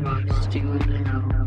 me to trust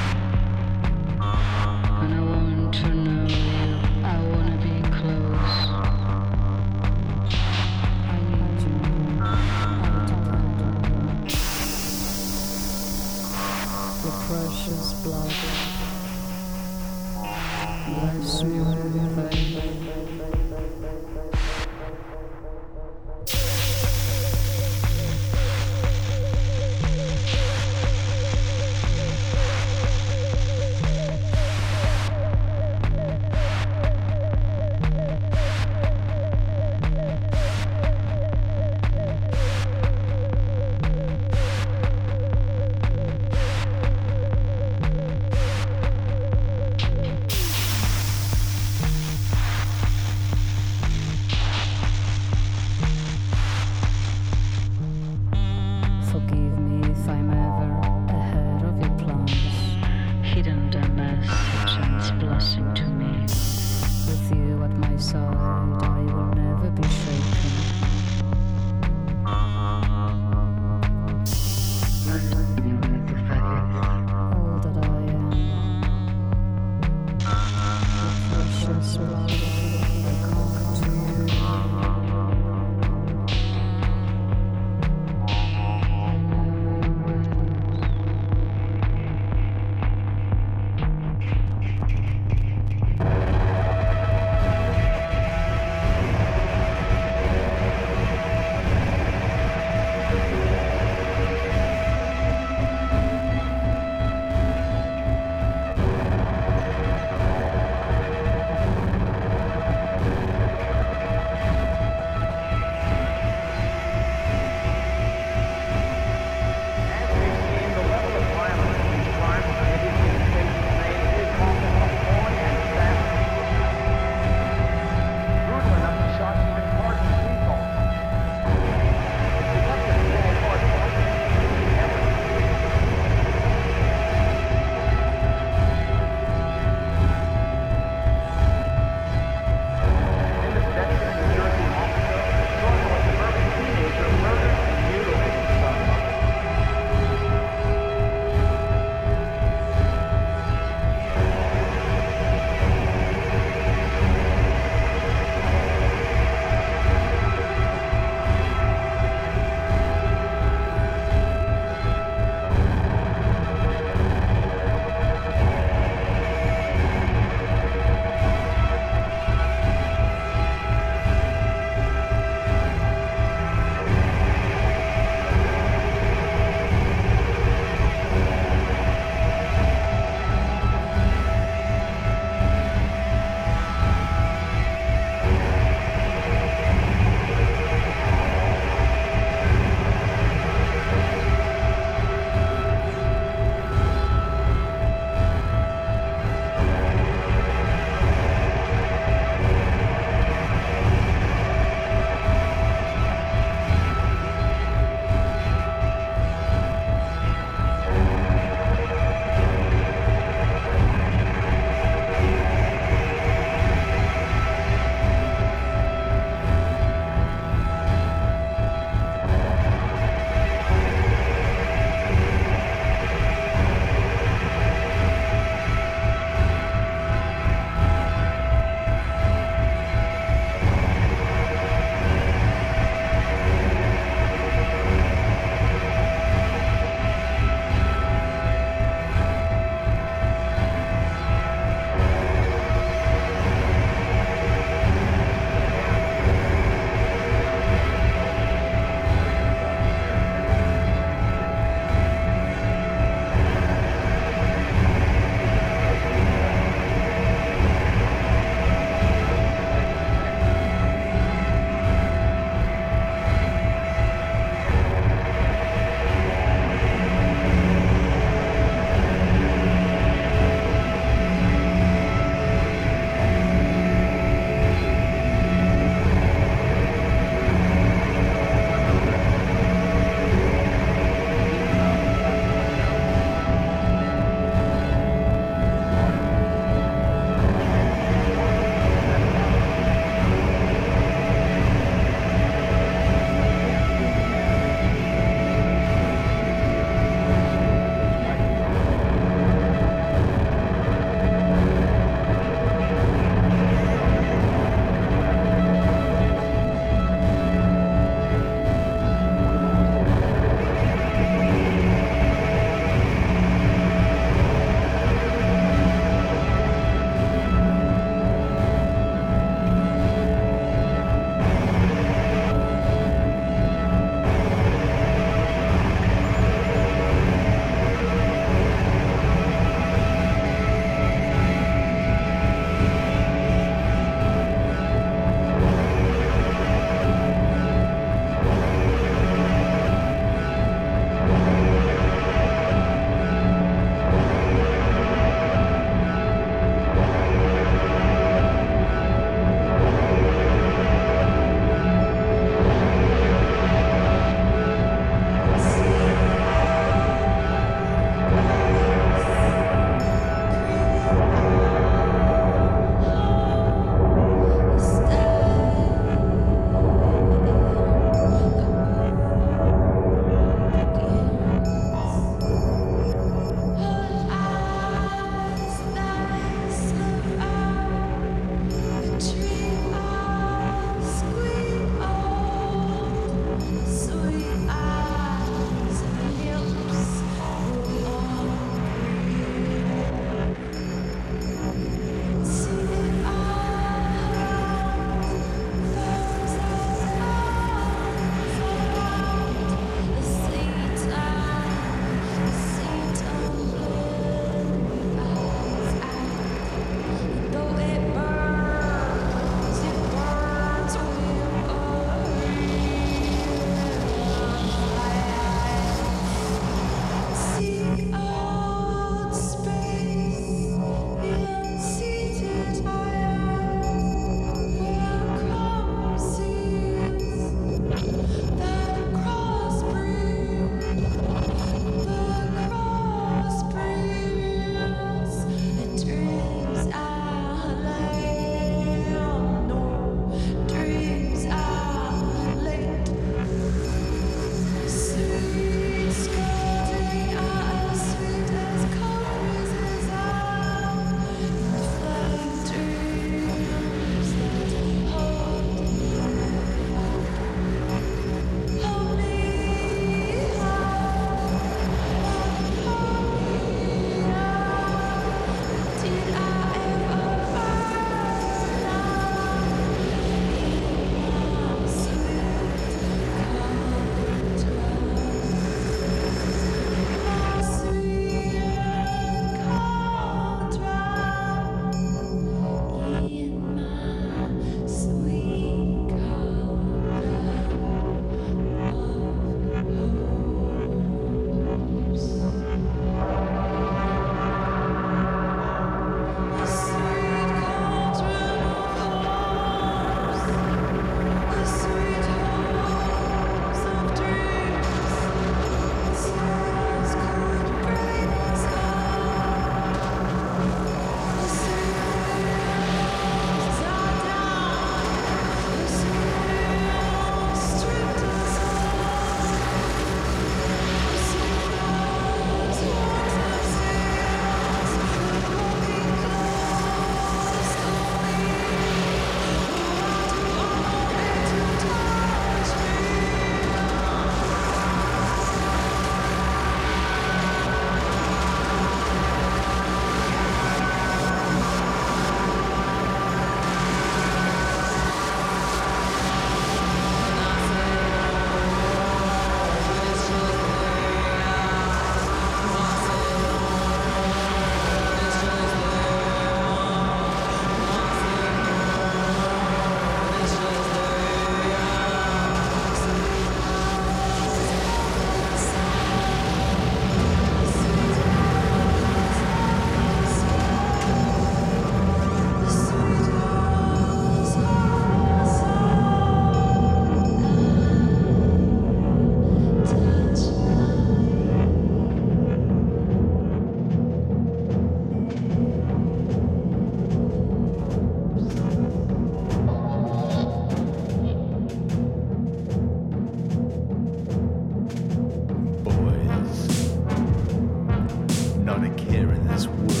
not a care in this world.